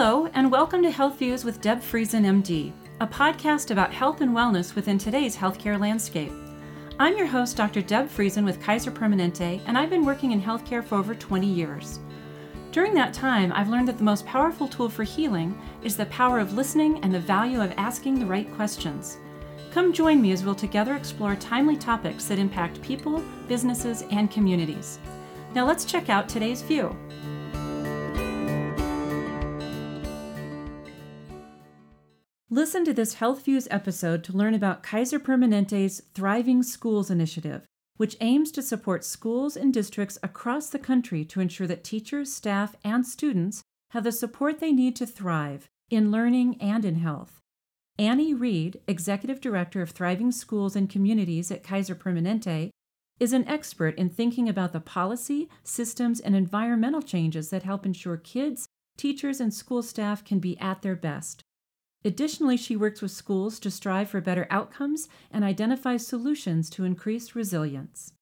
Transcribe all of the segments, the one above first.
Hello, and welcome to Health Views with Deb Friesen, MD, a podcast about health and wellness within today's healthcare landscape. I'm your host, Dr. Deb Friesen with Kaiser Permanente, and I've been working in healthcare for over 20 years. During that time, I've learned that the most powerful tool for healing is the power of listening and the value of asking the right questions. Come join me as we'll together explore timely topics that impact people, businesses, and communities. Now let's check out today's view. Listen to this Health Views episode to learn about Kaiser Permanente's Thriving Schools initiative, which aims to support schools and districts across the country to ensure that teachers, staff, and students have the support they need to thrive in learning and in health. Annie Reed, Executive Director of Thriving Schools and Communities at Kaiser Permanente, is an expert in thinking about the policy, systems, and environmental changes that help ensure kids, teachers, and school staff can be at their best. Additionally, she works with schools to strive for better outcomes and identifies solutions to increase resilience.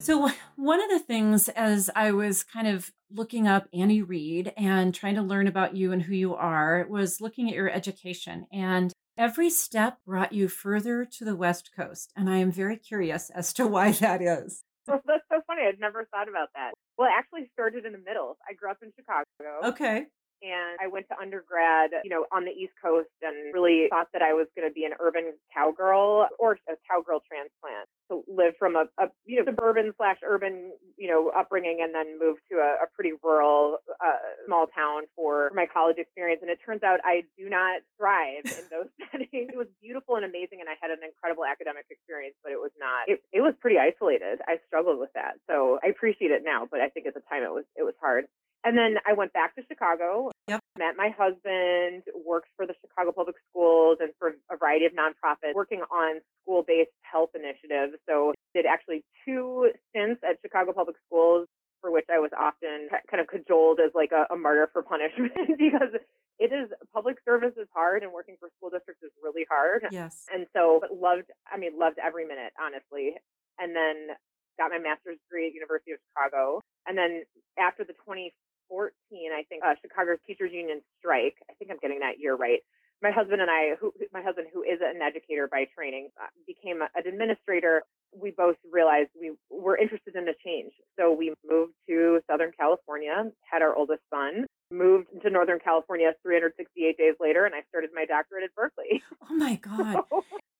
So, one of the things as I was kind of looking up Annie Reed and trying to learn about you and who you are was looking at your education. And every step brought you further to the West Coast. And I am very curious as to why that is. Well, that's so funny. I'd never thought about that. Well, it actually started in the middle. I grew up in Chicago. Okay and I went to undergrad, you know, on the East Coast and really thought that I was going to be an urban cowgirl or a cowgirl transplant. To live from a, a you know suburban slash urban you know upbringing and then move to a, a pretty rural uh, small town for my college experience. And it turns out I do not thrive in those settings. It was beautiful and amazing, and I had an incredible academic experience, but it was not. It, it was pretty isolated. I struggled with that, so I appreciate it now, but I think at the time it was it was hard. And then I went back to Chicago, yep. met my husband, worked for the Chicago Public Schools and for a variety of nonprofits, working on school based health initiatives. So did actually two stints at Chicago Public Schools for which I was often kind of cajoled as like a, a martyr for punishment because it is public service is hard and working for school districts is really hard. Yes. And so loved, I mean, loved every minute, honestly. And then got my master's degree at University of Chicago. And then after the 20 2014, I think, uh, Chicago Teachers Union strike. I think I'm getting that year right. My husband and I, who, my husband, who is an educator by training, uh, became an administrator. We both realized we were interested in a change. So we moved to Southern California, had our oldest son, moved to Northern California 368 days later, and I started my doctorate at Berkeley. Oh my God.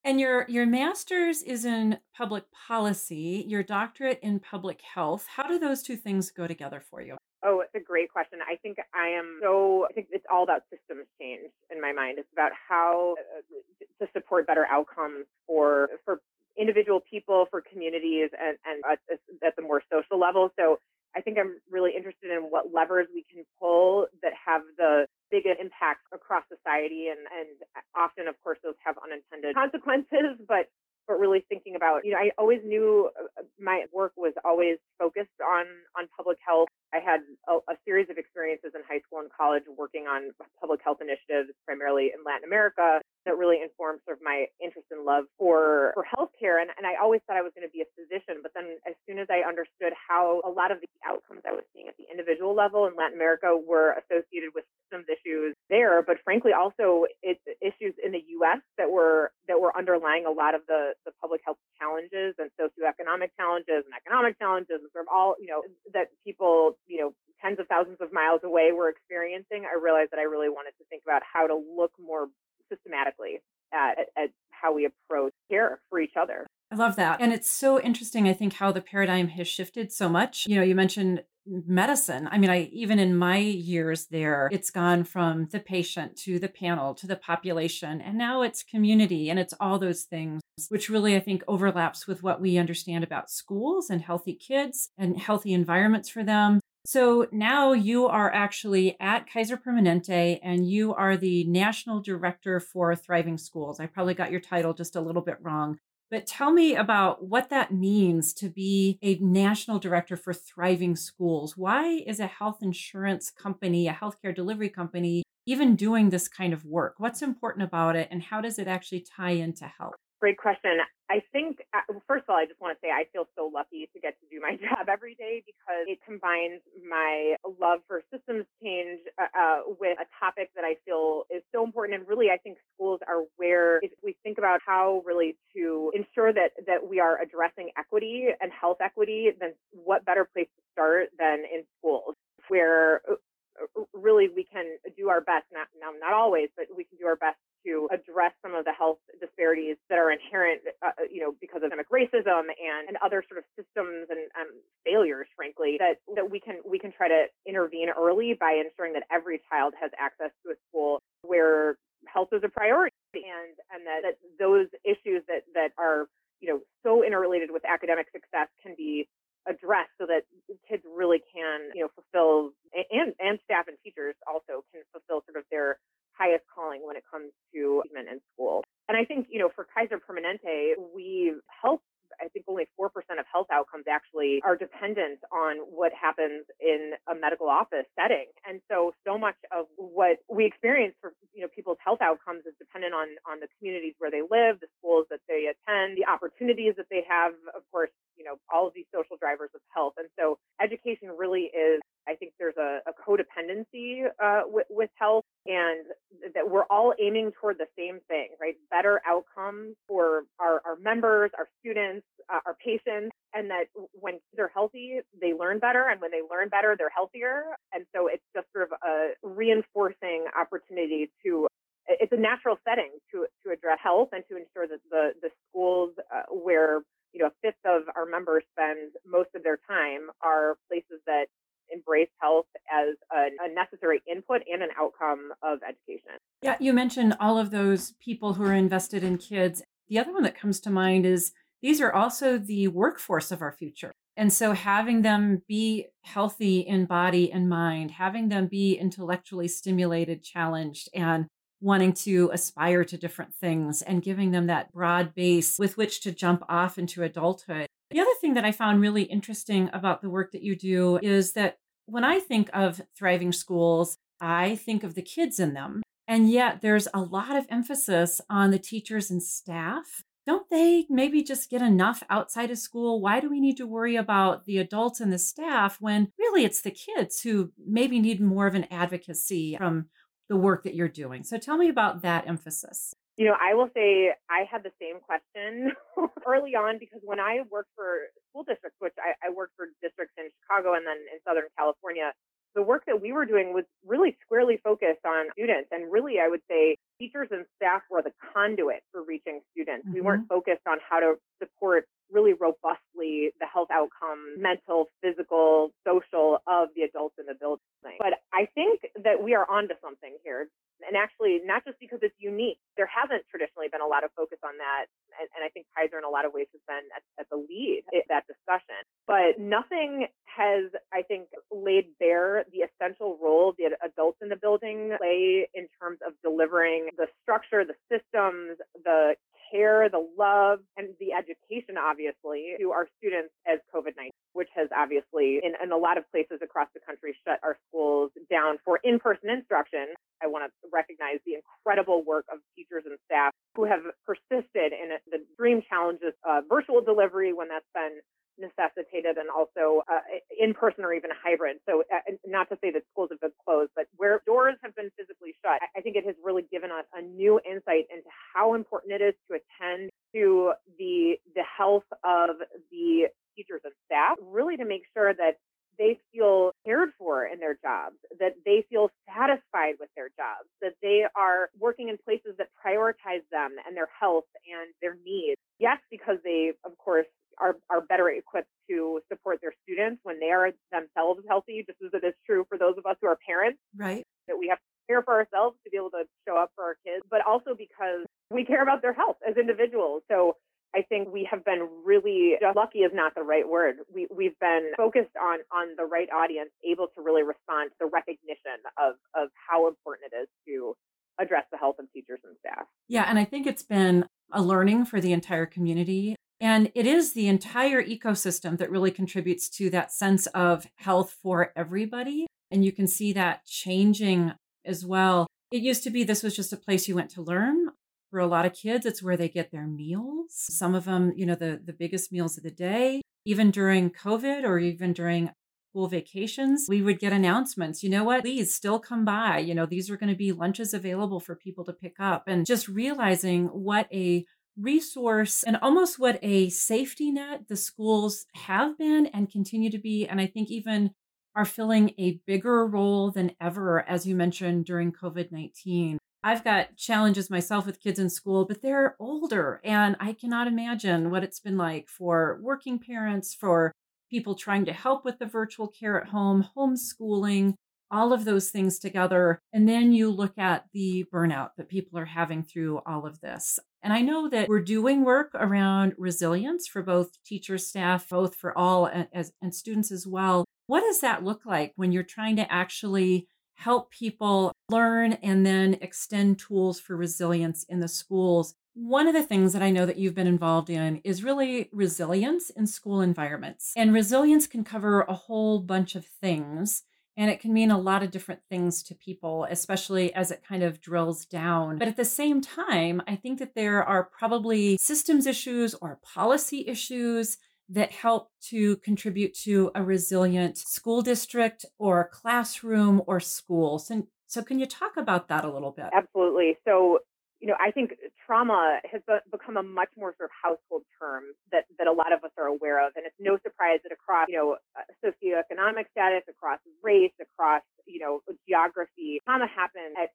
And your your master's is in public policy, your doctorate in public health. How do those two things go together for you? Oh, it's a great question. I think I am so, I think it's all about systems change in my mind. It's about how uh, to support better outcomes for, for individual people, for communities, and, and at, at the more social level. So I think I'm really interested in what levers we can pull that have the biggest impact across society. And, and often, of course, those have unintended consequences, but but really thinking about, you know, I always knew uh, my work was always focused on on public health I had a, a, series of experiences in high school and college working on public health initiatives, primarily in Latin America, that really informed sort of my interest and love for, for healthcare. And, and I always thought I was going to be a physician. But then as soon as I understood how a lot of the outcomes I was seeing at the individual level in Latin America were associated with systems issues there, but frankly also it's issues in the US that were underlying a lot of the, the public health challenges and socioeconomic challenges and economic challenges and sort of all, you know, that people you know, tens of thousands of miles away were experiencing, I realized that I really wanted to think about how to look more systematically at, at how we approach care for each other. I love that. And it's so interesting, I think, how the paradigm has shifted so much. You know, you mentioned medicine. I mean, I even in my years there, it's gone from the patient to the panel to the population, and now it's community and it's all those things, which really I think overlaps with what we understand about schools and healthy kids and healthy environments for them. So now you are actually at Kaiser Permanente and you are the National Director for Thriving Schools. I probably got your title just a little bit wrong. But tell me about what that means to be a national director for thriving schools. Why is a health insurance company, a healthcare delivery company, even doing this kind of work? What's important about it and how does it actually tie into health? Great question. I think, uh, first of all, I just want to say I feel so lucky to get to do my job every day because it combines my love for systems change uh, uh, with a topic that I feel is so important. And really, I think schools are where, if we think about how really to ensure that, that we are addressing equity and health equity, then what better place to start than in schools, where uh, really we can do our best, not, not always, but we can do our best to address some of the health disparities that are inherent, uh, uh, you know, because of systemic racism and, and other sort of systems and um, failures, frankly, that, that we can we can try to intervene early by ensuring that every child has access to a school where health is a priority and and that, that those issues that that are you know so interrelated with academic success can be addressed so that kids really can you know fulfill and and staff and teachers also can fulfill sort of their highest calling when it comes to. And I think, you know, for Kaiser Permanente, we help I think only 4% of health outcomes actually are dependent on what happens in a medical office setting. And so, so much of what we experience for, you know, people's health outcomes is dependent on, on the communities where they live, the schools that they attend, the opportunities that they have, of course, you know, all of these social drivers of health. And so education really is I think there's a, a codependency uh, with, with health, and that we're all aiming toward the same thing, right? Better outcomes for our, our members, our students, uh, our patients, and that when they're healthy, they learn better, and when they learn better, they're healthier. And so it's just sort of a reinforcing opportunity to it's a natural setting to to address health and to ensure that the the schools uh, where you know a fifth of our members spend most of their time are places that embrace health as a, a, necessary input and an outcome of education. Yeah, you mentioned all of those people who are invested in kids. The other one that comes to mind is these are also the workforce of our future. And so having them be healthy in body and mind, having them be intellectually stimulated, challenged, and wanting to aspire to different things and giving them that broad base with which to jump off into adulthood. The other thing that I found really interesting about the work that you do is that when I think of thriving schools, I think of the kids in them. And yet there's a lot of emphasis on the teachers and staff. Don't they maybe just get enough outside of school? Why do we need to worry about the adults and the staff when really it's the kids who maybe need more of an advocacy from the work that you're doing? So tell me about that emphasis. You know, I will say I had the same question early on because when I worked for school districts, which I, I worked for districts in Chicago and then in Southern California, the work that we were doing was really squarely focused on students. And really, I would say teachers and staff were the conduit for reaching students. Mm-hmm. We weren't mm-hmm. focused on how to support really robustly the health outcomes, mental, physical, social of the adults in the building. But I think that we are onto something here. And actually, not just because it's unique, there hasn't traditionally been a lot of focus on that. And, and I think Kaiser, in a lot of ways, has been at, at the lead in that discussion. But nothing has, I think, laid bare the essential role the adults in the building play in terms of delivering the structure, the systems, the care, the love, and the education, obviously, to our students as COVID 19, which has obviously, in, in a lot of places across the country, shut our schools down for in person instruction. I want to recognize the incredible work of teachers and staff who have persisted in the dream challenges of virtual delivery when that's been necessitated and also uh, in person or even hybrid. So, uh, not to say that schools have been closed, but where doors have been physically shut, I think it has really given us a new insight into how important it is to attend to the the health of the teachers and staff, really to make sure that they feel cared for in their jobs, that they feel satisfied with their jobs, that they are working in places that prioritize them and their health and their needs. Yes, because they, of course, are, are better equipped to support their students when they are themselves healthy, just as it is true for those of us who are parents. Right. That we have to care for ourselves to be able to show up for our kids, but also because we care about their health as individuals. So I think we have been really lucky is not the right word. We we've been focused on on the right audience, able to really respond to the recognition of of how important it is to address the health of teachers and staff. Yeah, and I think it's been a learning for the entire community. And it is the entire ecosystem that really contributes to that sense of health for everybody. And you can see that changing as well. It used to be this was just a place you went to learn. For a lot of kids, it's where they get their meals. Some of them, you know, the, the biggest meals of the day. Even during COVID or even during school vacations, we would get announcements, you know what, please still come by. You know, these are going to be lunches available for people to pick up. And just realizing what a resource and almost what a safety net the schools have been and continue to be. And I think even are filling a bigger role than ever, as you mentioned during COVID 19. I've got challenges myself with kids in school, but they're older. And I cannot imagine what it's been like for working parents, for people trying to help with the virtual care at home, homeschooling, all of those things together. And then you look at the burnout that people are having through all of this. And I know that we're doing work around resilience for both teachers, staff, both for all and, as, and students as well. What does that look like when you're trying to actually help people learn and then extend tools for resilience in the schools? One of the things that I know that you've been involved in is really resilience in school environments. And resilience can cover a whole bunch of things. And it can mean a lot of different things to people, especially as it kind of drills down. But at the same time, I think that there are probably systems issues or policy issues that help to contribute to a resilient school district or classroom or school. So, so can you talk about that a little bit? Absolutely. So you know, I think trauma has become a much more sort of household term that, that a lot of us are aware of. And it's no surprise that across, you know, uh, socioeconomic status, across race, across, you know, geography, trauma happens at,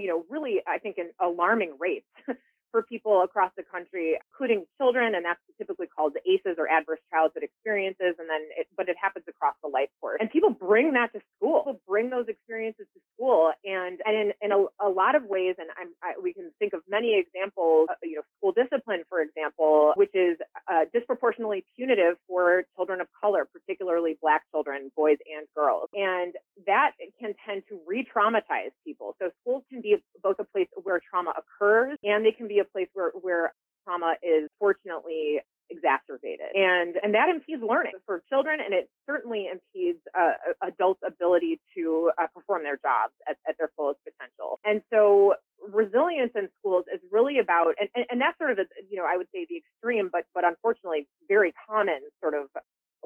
you know, really, I think, an alarming rates. for people across the country, including children, and that's typically called the ACEs or adverse childhood experiences. And then, it, but it happens across the life course. And people bring that to school. People bring those experiences to school, and and in, in a, a lot of ways, and I'm, I, we can think of many examples. Uh, you know, school discipline, for example, which is uh, disproportionately punitive for children of color, particularly Black children, boys and girls, and that can tend to re-traumatize people. So schools can be both a place where trauma occurs, and they can be a place where, where trauma is fortunately exacerbated. And and that impedes learning for children and it certainly impedes uh, adults ability to uh, perform their jobs at, at their fullest potential. And so resilience in schools is really about and, and, and that's sort of a, you know i would say the extreme but but unfortunately very common sort of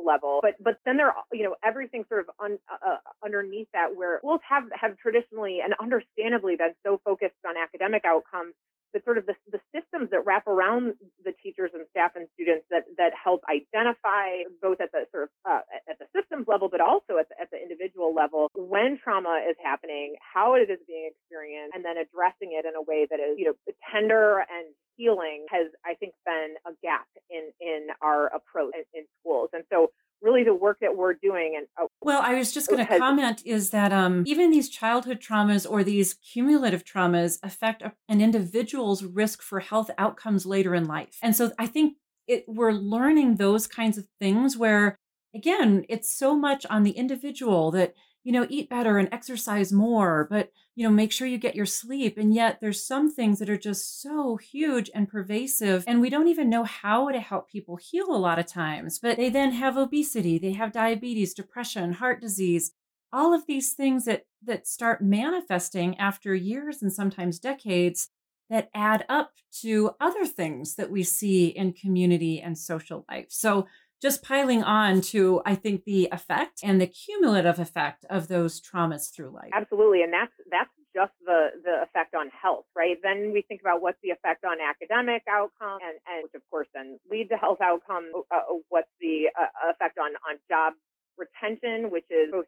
level. But but then there you know everything sort of un, uh, uh, underneath that where schools have have traditionally and understandably been so focused on academic outcomes the sort of the, the systems that wrap around the teachers and staff and students that that help identify both at the sort of uh, at the systems level, but also at the, at the individual level when trauma is happening, how it is being experienced, and then addressing it in a way that is you know tender and healing has I think been a gap in in our approach in, in schools, and so really the work that we're doing and oh, well i was just going to comment is that um, even these childhood traumas or these cumulative traumas affect a, an individual's risk for health outcomes later in life. And so i think it, we're learning those kinds of things where again it's so much on the individual that you know, eat better and exercise more, but, you know, make sure you get your sleep. And yet there's some things that are just so huge and pervasive. And we don't even know how to help people heal a lot of times. But they then have obesity, they have diabetes, depression, heart disease, all of these things that, that start manifesting after years and sometimes decades that add up to other things that we see in community and social life. So just piling on to, I think, the effect and the cumulative effect of those traumas through life. Absolutely. And that's, that's just the, the effect on health, right? Then we think about what's the effect on academic outcome and, and which of course then lead to health outcome. Uh, what's the uh, effect on, on job retention, which is both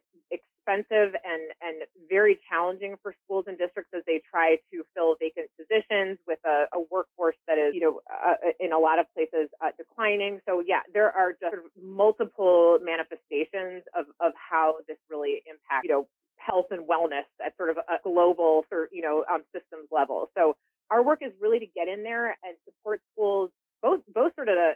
expensive and, and very challenging for schools and districts as they try to fill vacant positions with a, a workforce that is, you know, uh, in a lot of places uh, declining. So yeah, there are just sort of multiple manifestations of, of how this really impacts, you know, health and wellness at sort of a global, sort you know, um, systems level. So our work is really to get in there and support schools both both sort of to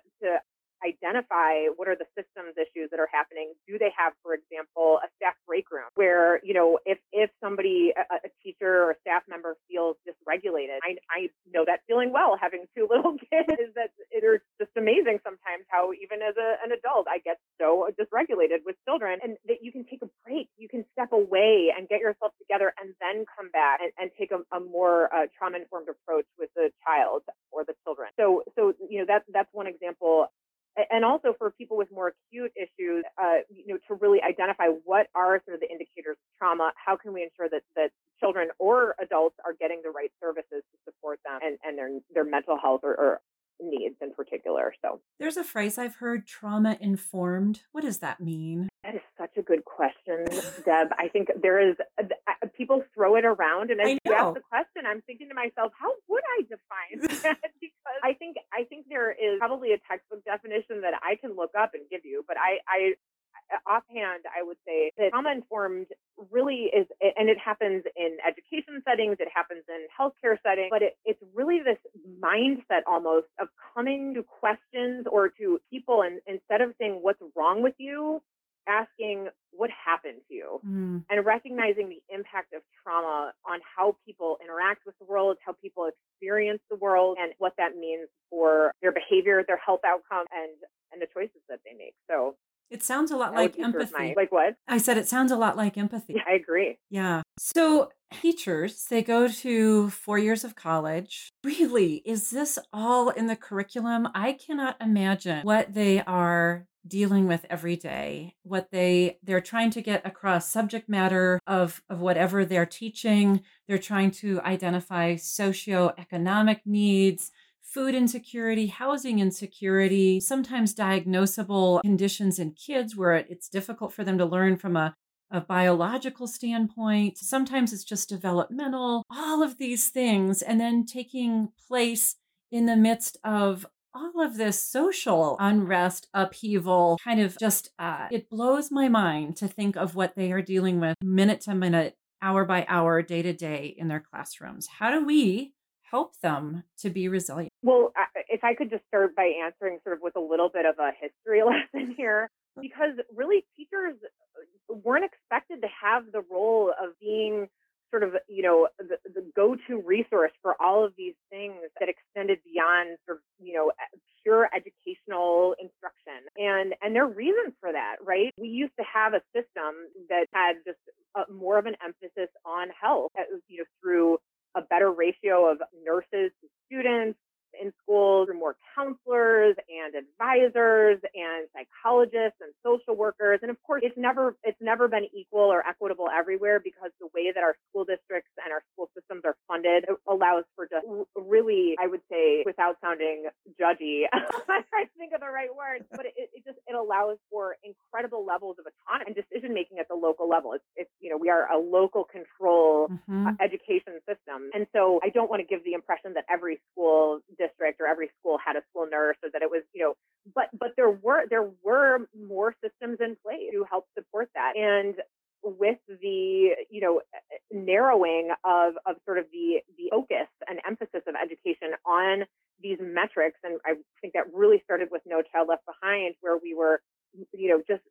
identify what are the systems issues that are happening. Do they have, for example, a staff break room where, you know, if, if somebody, a, a teacher or a staff member feels dysregulated, I, I know that feeling well, having two little kids is that it is just amazing sometimes how even as a, an adult, I get so dysregulated with children and that you can take a break, you can step away and get yourself together and then come back and, and take a, a more uh, trauma informed approach with the child or the children. So, so you know that that's one example and also for people with more acute issues, uh, you know, to really identify what are sort of the indicators of trauma. How can we ensure that that children or adults are getting the right services to support them and, and their their mental health or, or needs in particular. So there's a phrase I've heard trauma informed. What does that mean? That is such a good question, Deb. I think there is uh, uh, people throw it around, and as you ask the question, I'm thinking to myself, how would I define that? I think I think there is probably a textbook definition that I can look up and give you, but I, I offhand, I would say that trauma informed really is, and it happens in education settings, it happens in healthcare settings, but it, it's really this mindset almost of coming to questions or to people and instead of saying what's wrong with you, asking what happened to you mm. and recognizing the impact of trauma on how people interact with the world, how people experience the world, and what that means for their behavior, their health outcome, and and the choices that they make. So it sounds a lot like empathy. My, like what? I said it sounds a lot like empathy. Yeah, I agree. Yeah. So teachers, they go to four years of college. Really, is this all in the curriculum? I cannot imagine what they are dealing with every day what they they're trying to get across subject matter of of whatever they're teaching they're trying to identify socioeconomic needs food insecurity, housing insecurity, sometimes diagnosable conditions in kids where it's difficult for them to learn from a, a biological standpoint. Sometimes it's just developmental, all of these things, and then taking place in the midst of all of this social unrest, upheaval, kind of just, uh, it blows my mind to think of what they are dealing with minute to minute, hour by hour, day to day in their classrooms. How do we help them to be resilient? Well, if I could just start by answering sort of with a little bit of a history lesson here, because really teachers uh, weren't expected to have the role of being sort of you know the, the go-to resource for all of these things that extended beyond sort of you know pure educational instruction. And and there are reasons for that right? We used to have a system that had just a, more of an emphasis on health uh, you know through a better ratio of nurses to students in schools through more counselors and advisors and psychologists and social workers. And of course it's never it's never been equal or equitable everywhere because the way that our school districts and our school systems are funded allows for just really i would say without sounding judgy I'm trying to think of the right words but it, it just it allows for incredible levels of autonomy and decision making at the local level. It's, it's you know we are a local control mm-hmm. uh, education system. And so i don't want to give the impression that every school district or every school had a school nurse or that it was, you know, but but there were there were more systems in place to help support that. And with the you know narrowing of of sort of the the focus and emphasis of education on these metrics and i think that really started with no child left behind where we were you know, just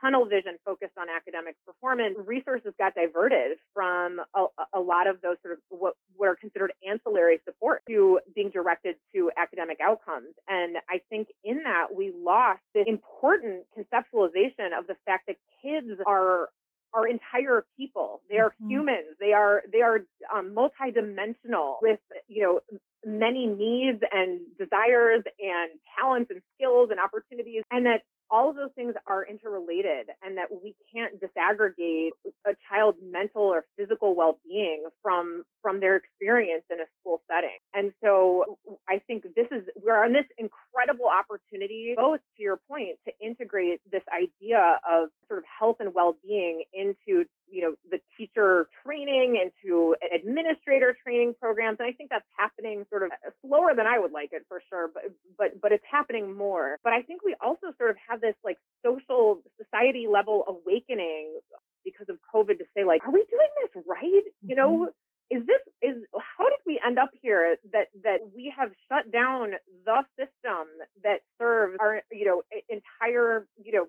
tunnel vision focused on academic performance, resources got diverted from a, a, lot of those sort of what, what are considered ancillary support to being directed to academic outcomes. And I think in that we lost this important conceptualization of the fact that kids are are entire people. They are mm-hmm. humans. They are they are um, multidimensional with you know many needs and desires and talents and skills and opportunities, and that all of those things are interrelated and that we can't disaggregate a child's mental or physical well-being from from their experience in a school setting. And so i think this is we're on this incredible opportunity both to your point to integrate this idea of sort of health and well-being into you know the teacher training into administrator training programs. And i think that's happening sort of uh, slower than i would like it for sure but but but it's happening more. But i think we also sort of have this like social society level awakening because of covid to say like are we doing this right? You know mm-hmm. Is this is how did we end up here that that we have shut down the system that serves our you know entire you know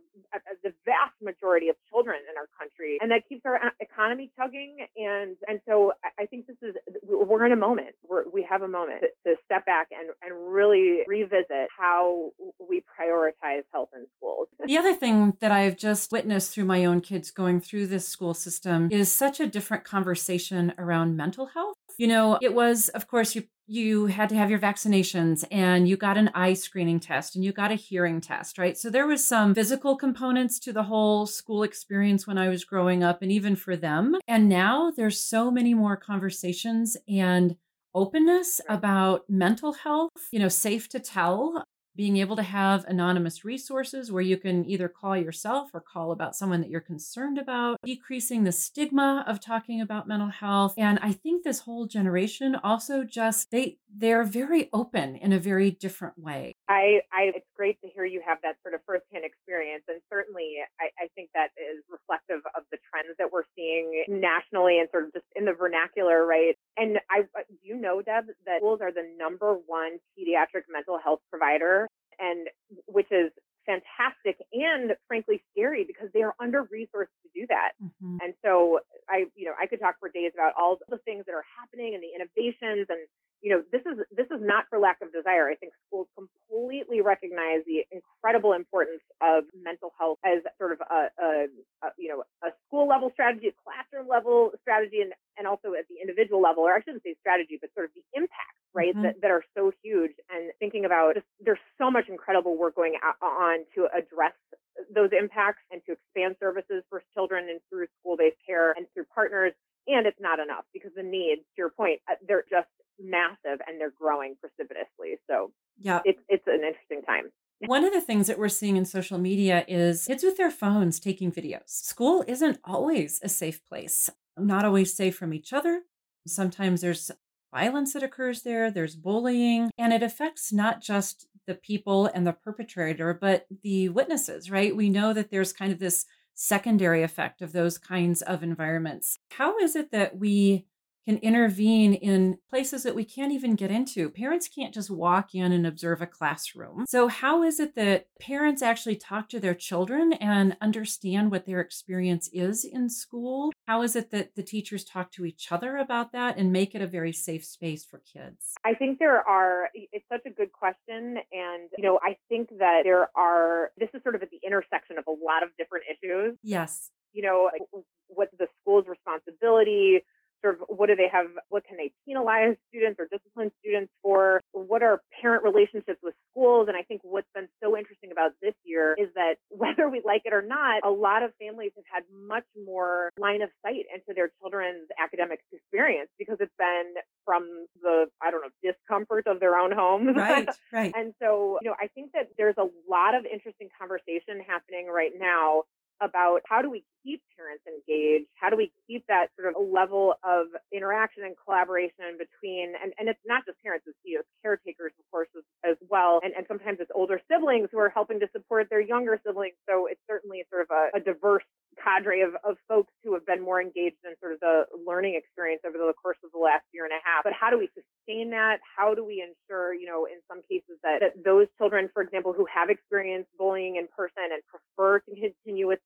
the vast majority of children in our country and that keeps our economy chugging? And and so I think this is we're in a moment. We're, we have a moment to, to step back and and really revisit how we prioritize health and. The other thing that I've just witnessed through my own kids going through this school system is such a different conversation around mental health. You know, it was, of course, you you had to have your vaccinations and you got an eye screening test and you got a hearing test, right? So there was some physical components to the whole school experience when I was growing up and even for them. And now there's so many more conversations and openness about mental health, you know, safe to tell being able to have anonymous resources where you can either call yourself or call about someone that you're concerned about, decreasing the stigma of talking about mental health. And I think this whole generation also just they they're very open in a very different way. I, I it's great to hear you have that sort of firsthand experience. And certainly I, I think that is reflective of the trends that we're seeing nationally and sort of just in the vernacular, right? And I do you know, Deb, that schools are the number one pediatric mental health provider and which is fantastic and frankly scary because they are under resourced to do that. Mm-hmm. And so I, you know, I could talk for days about all the things that are happening and the innovations and you know, this is this is not for lack of desire. I think schools completely recognize the incredible importance of mental health as sort of a, a, a you know a school level strategy, a classroom level strategy, and and also at the individual level, or I shouldn't say strategy, but sort of the impact, right, mm-hmm. that, that are so huge. And thinking about just there's so much incredible work going on to address those impacts and to expand services for children and through school-based care and through partners and it's not enough because the needs to your point uh, they're just massive and they're growing precipitously. So yeah, it's it's an interesting time. One of the things that we're seeing in social media is kids with their phones taking videos. School isn't always a safe place, not always safe from each other. Sometimes there's violence that occurs there, there's bullying, and it affects not just the people and the perpetrator, but the witnesses, right? We know that there's kind of this secondary effect of those kinds of environments. How is it that we can intervene in places that we can't even get into. Parents can't just walk in and observe a classroom. So, how is it that parents actually talk to their children and understand what their experience is in school? How is it that the teachers talk to each other about that and make it a very safe space for kids? I think there are, it's such a good question. And, you know, I think that there are, this is sort of at the intersection of a lot of different issues. Yes. You know, what's the school's responsibility? Sort of what do they have what can they penalize students or discipline students for? What are parent relationships with schools? And i think what's been so interesting about this year is that whether we like it or not a lot of families have had much more line of sight into their children's academic experience because it's been from the i don't know discomfort of their own homes. Right right. And so you know i think that there's a lot of interesting conversation happening right now about how do we keep parents engaged? How do we keep that sort of level of interaction and collaboration between, and, and it's not just parents, it's, you know, caretakers, of course, as, as well. And, and sometimes it's older siblings who are helping to support their younger siblings. So it's certainly sort of a, a diverse cadre of, of folks who have been more engaged in sort of the learning experience over the course of the last year and a half. But how do we sustain that? How do we ensure, you know, in some cases that, that those children, for example, who have experienced bullying in person and prefer to continue with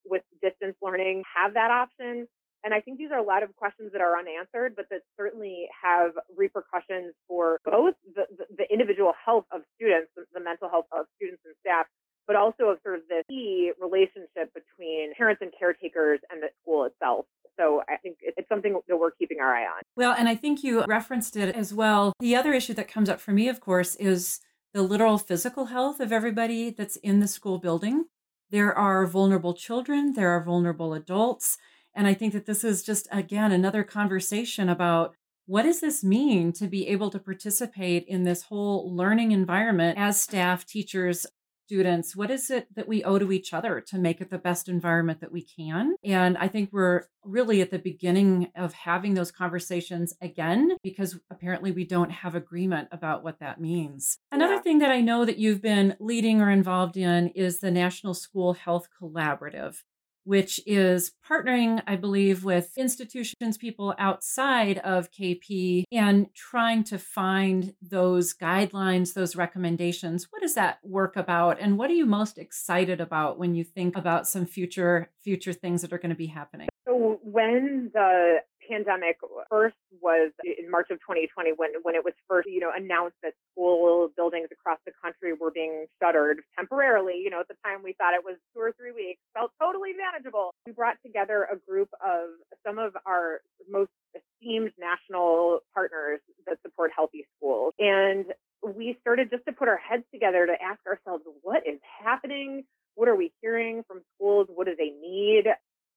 distance learning have that option? And I think these are a lot of questions that are unanswered, but that certainly have repercussions for both the, the, the individual health of students, the, mental health of students and staff, but also of sort of the key relationship between parents and caretakers and the school itself. So I think it's something that we're keeping our eye on. Well, and I think you referenced it as well. The other issue that comes up for me, of course, is the literal physical health of everybody that's in the school building. There are vulnerable children, there are vulnerable adults. And I think that this is just, again, another conversation about what does this mean to be able to participate in this whole learning environment as staff, teachers, students what is it that we owe to each other to make it the best environment that we can? And i think we're really at the beginning of having those conversations again because apparently we don't have agreement about what that means. Another yeah. thing that i know that you've been leading or involved in is the national school health collaborative which is partnering, I believe, with institutions, people outside of KP, and trying to find those guidelines, those recommendations. What is that work about, and what are you most excited about when you think about some future future things that are going to be happening? So when the pandemic first was in March of 2020 when when it was first you know announced that school buildings across the country were being shuttered temporarily. You know, at the time we thought it was two or three weeks, felt totally manageable. We brought together a group of some of our most esteemed national partners that support healthy schools, and we started just to put our heads together to ask ourselves what is happening what are we hearing from schools? What do they need?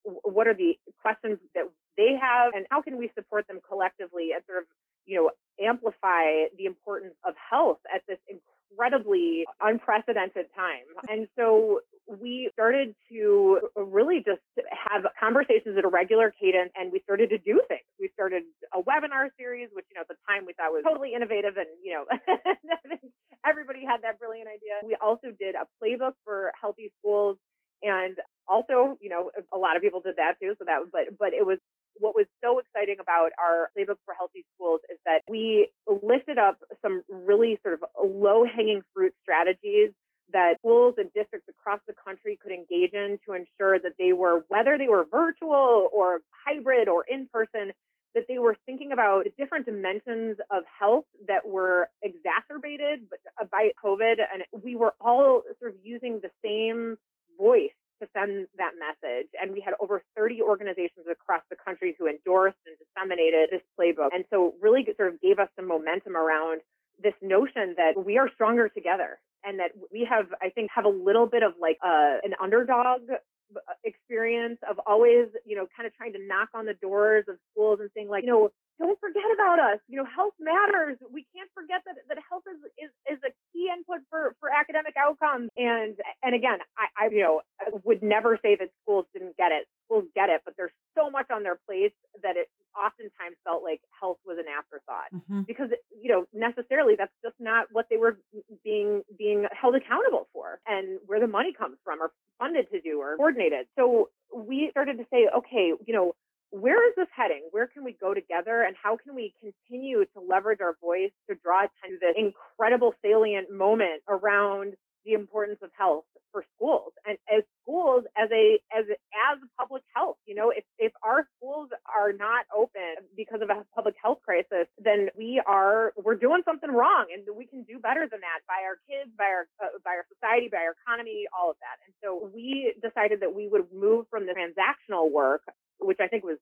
What are the questions that they have? And how can we support them collectively and sort of, you know, amplify the importance of health at this incredibly unprecedented time? And so we started to really just have conversations at a regular cadence and we started to do things. We started a webinar series, which, you know, at the time we thought was totally innovative and, you know, everybody had that brilliant idea. We also did a playbook for healthy schools and also, you know, a lot of people did that too. So that, but, but it was what was so exciting about our playbook for healthy schools is that we lifted up some really sort of low hanging fruit strategies that schools and districts across the country could engage in to ensure that they were, whether they were virtual or hybrid or in person, that they were thinking about the different dimensions of health that were exacerbated by COVID. And we were all sort of using the same voice send that message. And we had over 30 organizations across the country who endorsed and disseminated this playbook. And so really sort of gave us some momentum around this notion that we are stronger together and that we have, I think, have a little bit of like uh, an underdog uh, experience of always, you know, kind of trying to knock on the doors of schools and saying like, you know, don't forget about us. You know, health matters. We can't forget that that health is is, is a key input for academic outcomes. And and again, I, I you know would never say that schools didn't get it. Schools get it, but there's so much on their plates that it oftentimes felt like health was an afterthought mm-hmm. because you know necessarily that's just not what they were being being held accountable for and where the money comes from or funded to do or coordinated. So we started to say, okay, you know where is this heading? Where can we go together? And how can we continue to leverage our voice to draw attention to this incredible salient moment around the importance of health for schools and as schools as a as as public health you know if if our schools are not open because of a public health crisis then we are we're doing something wrong and we can do better than that by our kids by our uh, by our society by our economy all of that and so we decided that we would move from the transactional work which I think was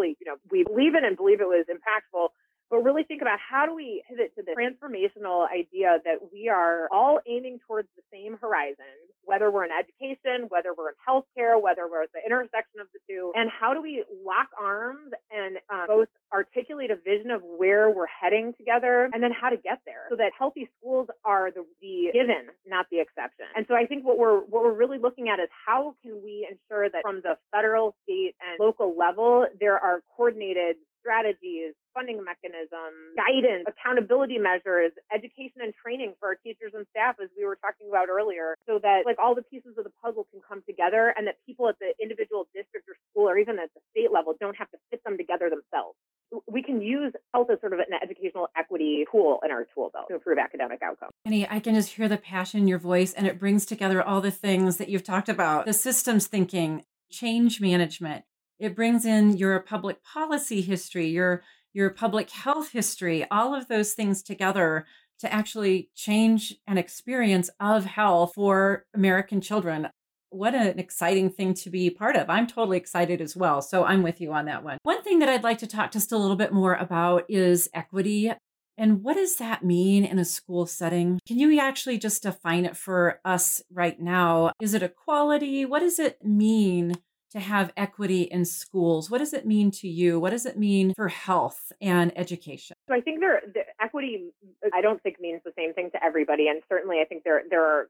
hopefully, you know, we believe in and believe it was impactful, but really think about how do we pivot to the transformational idea that we are all aiming towards the same horizon, whether we're in education, whether we're in healthcare, whether we're at the intersection of the two, and how do we lock arms and uh, both articulate a vision of where we're heading together and then how to get there so that healthy schools are the, the given, not the exception. And so I think what we're what we're really looking at is how can we ensure that from the federal, state, and local level there are coordinated strategies, funding mechanisms, guidance, accountability measures, education and training for our teachers and staff, as we were talking about earlier, so that like all the pieces of the puzzle can come together and that people at the individual district or school or even at the state level don't have to fit them together themselves. We can use health as sort of an educational equity tool in our tool belt to improve academic outcomes. Annie, I can just hear the passion in your voice, and it brings together all the things that you've talked about the systems thinking, change management, it brings in your public policy history, your your public health history, all of those things together to actually change an experience of health for American children. What an exciting thing to be part of. I'm totally excited as well. So I'm with you on that one. One thing that I'd like to talk just a little bit more about is equity. And what does that mean in a school setting? Can you actually just define it for us right now? Is it equality? What does it mean to have equity in schools. What does it mean to you? What does it mean for health and education? So I think there, the equity, I don't think means the same thing to everybody. And certainly I think there, there are,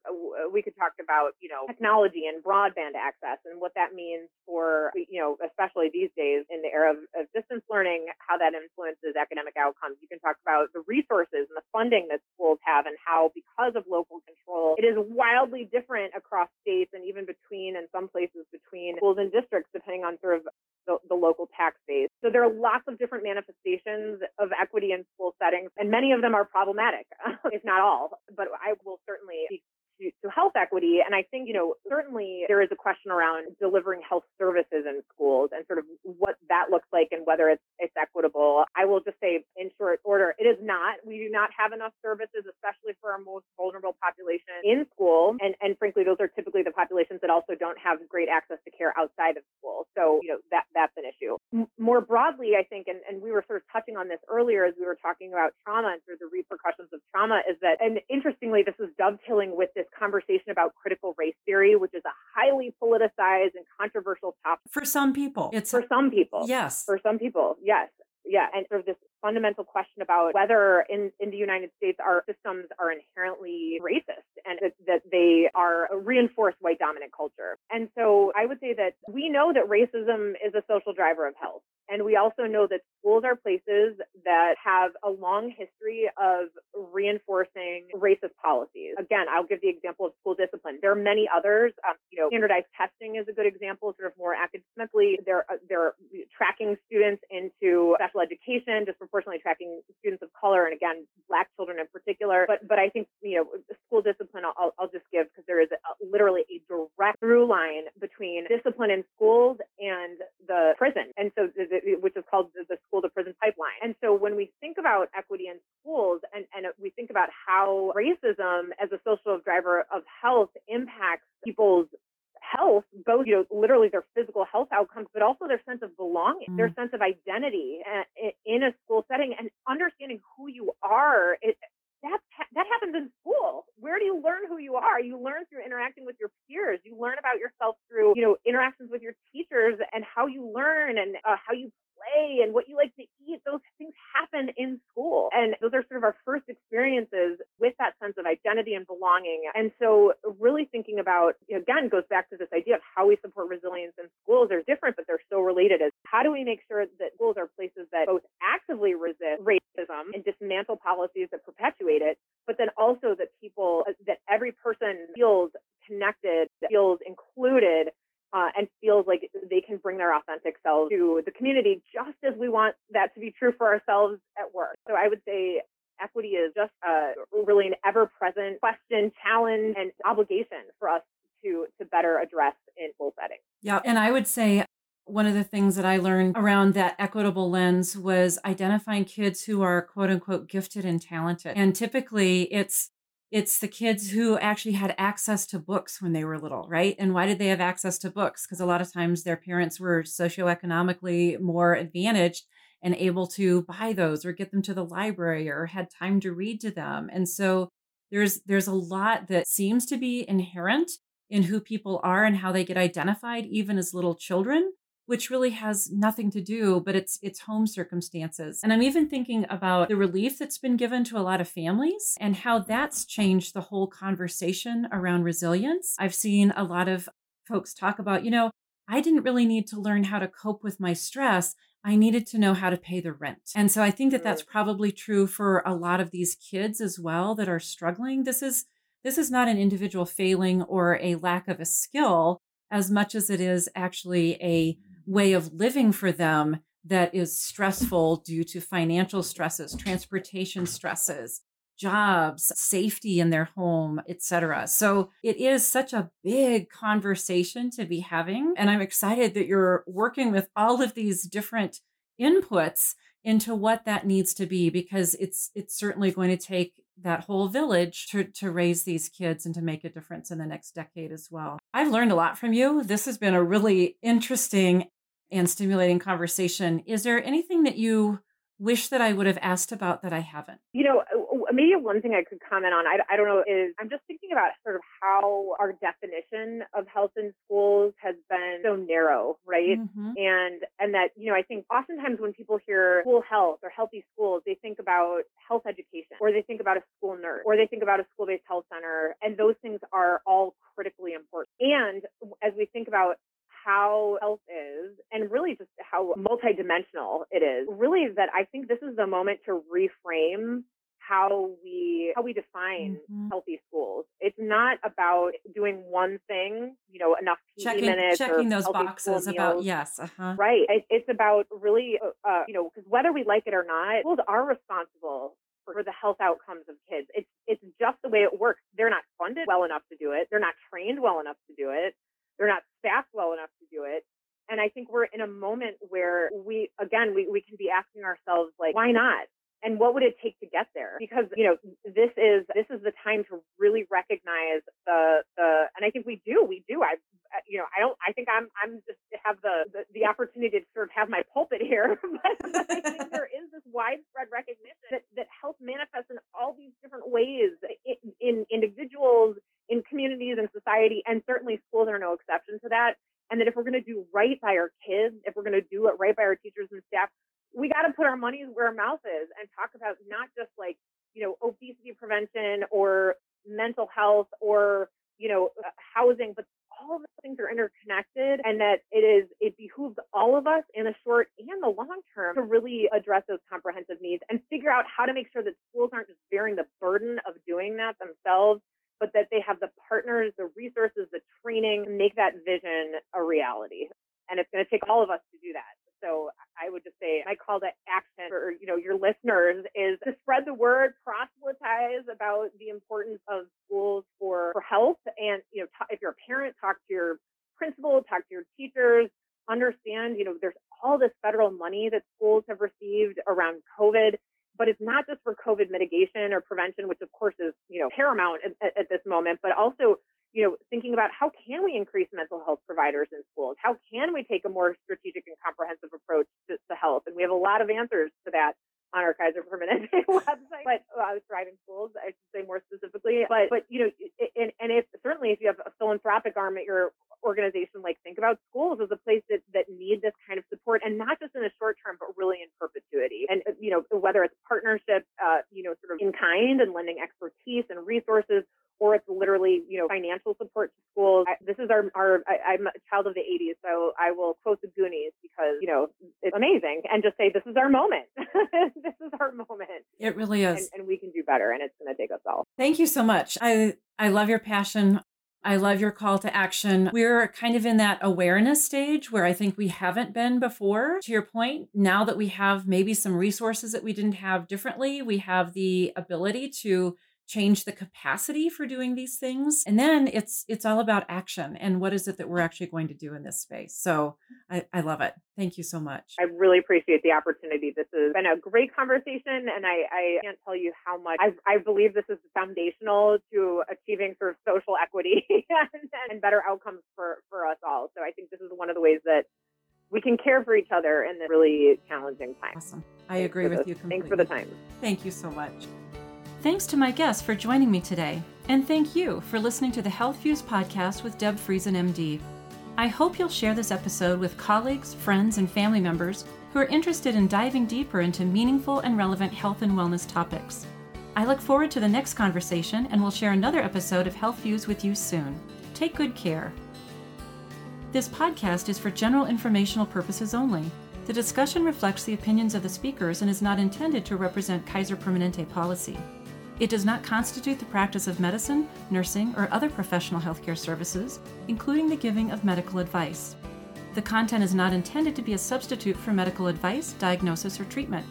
we could talk about, you know, technology and broadband access and what that means for, you know, especially these days in the era of, of distance learning, how that influences academic outcomes. You can talk about the resources and the funding that schools have and how because of local control, it is wildly different across states and even between, and some places between schools and districts, depending on sort of the, the, local tax base. So there are lots of different manifestations of equity in school settings, and many of them are problematic, if not all. But I will certainly to, to health equity. And I think, you know, certainly there is a question around delivering health services in schools and sort of what that looks like and whether it's it's equitable. I will just say in short order, it is not. We do not have enough services, especially for our most vulnerable population in school. And and frankly, those are typically the populations that also don't have great access to care outside of school. So, you know, that that's an issue. More broadly, I think, and, and we were sort of touching on this earlier as we were talking about trauma and sort of the repercussions of trauma, is that and interestingly, this is dovetailing with this conversation about critical race theory, which is a highly politicized and controversial topic. For some people. It's for some people. Yes. For some people, yes. Yeah. And sort of this fundamental question about whether in, in the United States our systems are inherently racist and that, that they are a reinforced white dominant culture. And so I would say that we know that racism is a social driver of health. And we also know that schools are places that have a long history of reinforcing racist policies. Again, I'll give the example of school discipline. There are many others. Um, you know, standardized testing is a good example, sort of more academically. They're, uh, they're tracking students into special education, disproportionately tracking students of color, and again, black children in particular. But, but I think, you know, school discipline, I'll, I'll just give because there is a, literally direct through line between discipline in schools and the prison. And so, which is called the school to prison pipeline. And so when we think about equity in schools and, and we think about how racism as a social driver of health impacts people's health, both, you know, literally their physical health outcomes, but also their sense of belonging, mm. their sense of identity eh, in a school setting and understanding who you are. It, that that happens in do you learn who you are? You learn through interacting with your peers. You learn about yourself through, you know, interactions with your teachers and how you learn and uh, how you play and what you like to eat. Those things happen in school. And those are sort of our first experiences with that sense of identity and belonging. And so really thinking about, again, goes back to this idea of how we support resilience in schools. They're different, but they're so related is how do we make sure that schools are places that both actively resist racism and dismantle policies that perpetuate it, but then also that people, that every person feels connected, feels included, uh, and feels like they can bring their authentic selves to the community just as we want that to be true for ourselves at work. So I would say equity is just a, really an ever present question, challenge, and obligation for us to, to better address in school settings. Yeah. And I would say one of the things that I learned around that equitable lens was identifying kids who are quote unquote gifted and talented. And typically it's it's the kids who actually had access to books when they were little, right? And why did they have access to books? Because a lot of times their parents were socioeconomically more advantaged and able to buy those or get them to the library or had time to read to them. And so there's there's a lot that seems to be inherent in who people are and how they get identified even as little children which really has nothing to do, but it's it's home circumstances. And I'm even thinking about the relief that's been given to a lot of families and how that's changed the whole conversation around resilience. I've seen a lot of folks talk about, you know, I didn't really need to learn how to cope with my stress. I needed to know how to pay the rent. And so I think that that's probably true for a lot of these kids as well that are struggling. This is this is not an individual failing or a lack of a skill as much as it is actually a way of living for them that is stressful due to financial stresses, transportation stresses, jobs, safety in their home, etc. So it is such a big conversation to be having and I'm excited that you're working with all of these different inputs into what that needs to be because it's it's certainly going to take that whole village to, to raise these kids and to make a difference in the next decade as well. I've learned a lot from you. This has been a really interesting and stimulating conversation. Is there anything that you wish that I would have asked about that I haven't? You know, uh, maybe one thing I could comment on, I, I don't know, is I'm just thinking about sort of how our definition of health in schools has been so narrow, right? Mm-hmm. And and that, you know, I think oftentimes when people hear school health or healthy schools, they think about health education or they think about a school nurse or they think about a school-based health center. And those things are all critically important. And as we think about how health is and really just how multidimensional it is. Really that I think this is the moment to reframe how we how we define mm-hmm. healthy schools. It's not about doing one thing, you know, enough PE checking, minutes checking those boxes about yes, uh-huh. right. It, it's about really, uh, uh you know, because whether we like it or not, schools are responsible for the health outcomes of kids. It's it's just the way it works. They're not funded well enough to do it. They're not trained well enough to do it. They're not staffed well enough to do it. And I think we're in a moment where we, again, we, we can be asking ourselves, like, why not? and what would it take to get there because you know this is this is the time to really recognize the the and i think we do we do i you know i don't i think i'm i'm just have the the, the opportunity to sort of have my pulpit here but, i think there is this widespread recognition that, that health manifests in all these different ways in, in individuals in communities and society and certainly schools are no exception to that and that if we're going to do right by our kids if we're going to do it right by our teachers and staff we got to put our money where our mouth is and talk about not just like, you know, obesity prevention or mental health or, you know, uh, housing, but all of those things are interconnected and that it is, it behooves all of us in the short and the long term to really address those comprehensive needs and figure out how to make sure that schools aren't just bearing the burden of doing that themselves, but that they have the partners, the resources, the training to make that vision a reality. And it's going to take all of us to do that. So I would just say my call to action for you know your listeners is to spread the word, proselytize about the importance of schools for, for health, and you know t- if you're a parent, talk to your principal, talk to your teachers, understand you know there's all this federal money that schools have received around COVID. But it's not just for COVID mitigation or prevention, which of course is, you know, paramount at, at this moment, but also you know, thinking about how can we increase mental health providers in schools? How can we take a more strategic and comprehensive approach to, to health? And we have a lot of answers to that on our Kaiser Permanente website, but uh, I was thriving schools, I should say more specifically. But, but you know, and, and if certainly if you have a philanthropic arm at your organization, like think about schools as a place that, that need this kind of support and not just in the short term, but really in perpetuity. And, you know, whether it's partnership, uh, you know, sort of in kind and lending expertise and resources or it's literally, you know, financial support to schools. I, this is our, our I, am a child of the 80s, so I will quote the Goonies because, you know, it's amazing and just say, this is our moment. this is our moment. It really is. And, and we can do better and it's going to take us all. Thank you so much. I, I love your passion. I love your call to action. We're kind of in that awareness stage where I think we haven't been before. To your point, now that we have maybe some resources that we didn't have differently, we have the ability to change the capacity for doing these things and then it's it's all about action and what is it that we're actually going to do in this space so i, I love it thank you so much i really appreciate the opportunity this has been a great conversation and i, I can't tell you how much I, I believe this is foundational to achieving sort of social equity and, and better outcomes for for us all so i think this is one of the ways that we can care for each other in this really challenging time. Awesome. I agree with you completely. Thanks for the time. Thank you so much. Thanks to my guests for joining me today, and thank you for listening to the Health Views podcast with Deb Friesen, MD. I hope you'll share this episode with colleagues, friends, and family members who are interested in diving deeper into meaningful and relevant health and wellness topics. I look forward to the next conversation and will share another episode of Health Views with you soon. Take good care. This podcast is for general informational purposes only. The discussion reflects the opinions of the speakers and is not intended to represent Kaiser Permanente policy. It does not constitute the practice of medicine, nursing, or other professional healthcare services, including the giving of medical advice. The content is not intended to be a substitute for medical advice, diagnosis, or treatment.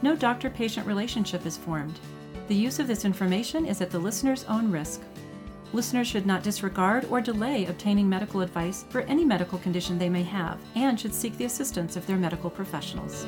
No doctor patient relationship is formed. The use of this information is at the listener's own risk. Listeners should not disregard or delay obtaining medical advice for any medical condition they may have and should seek the assistance of their medical professionals.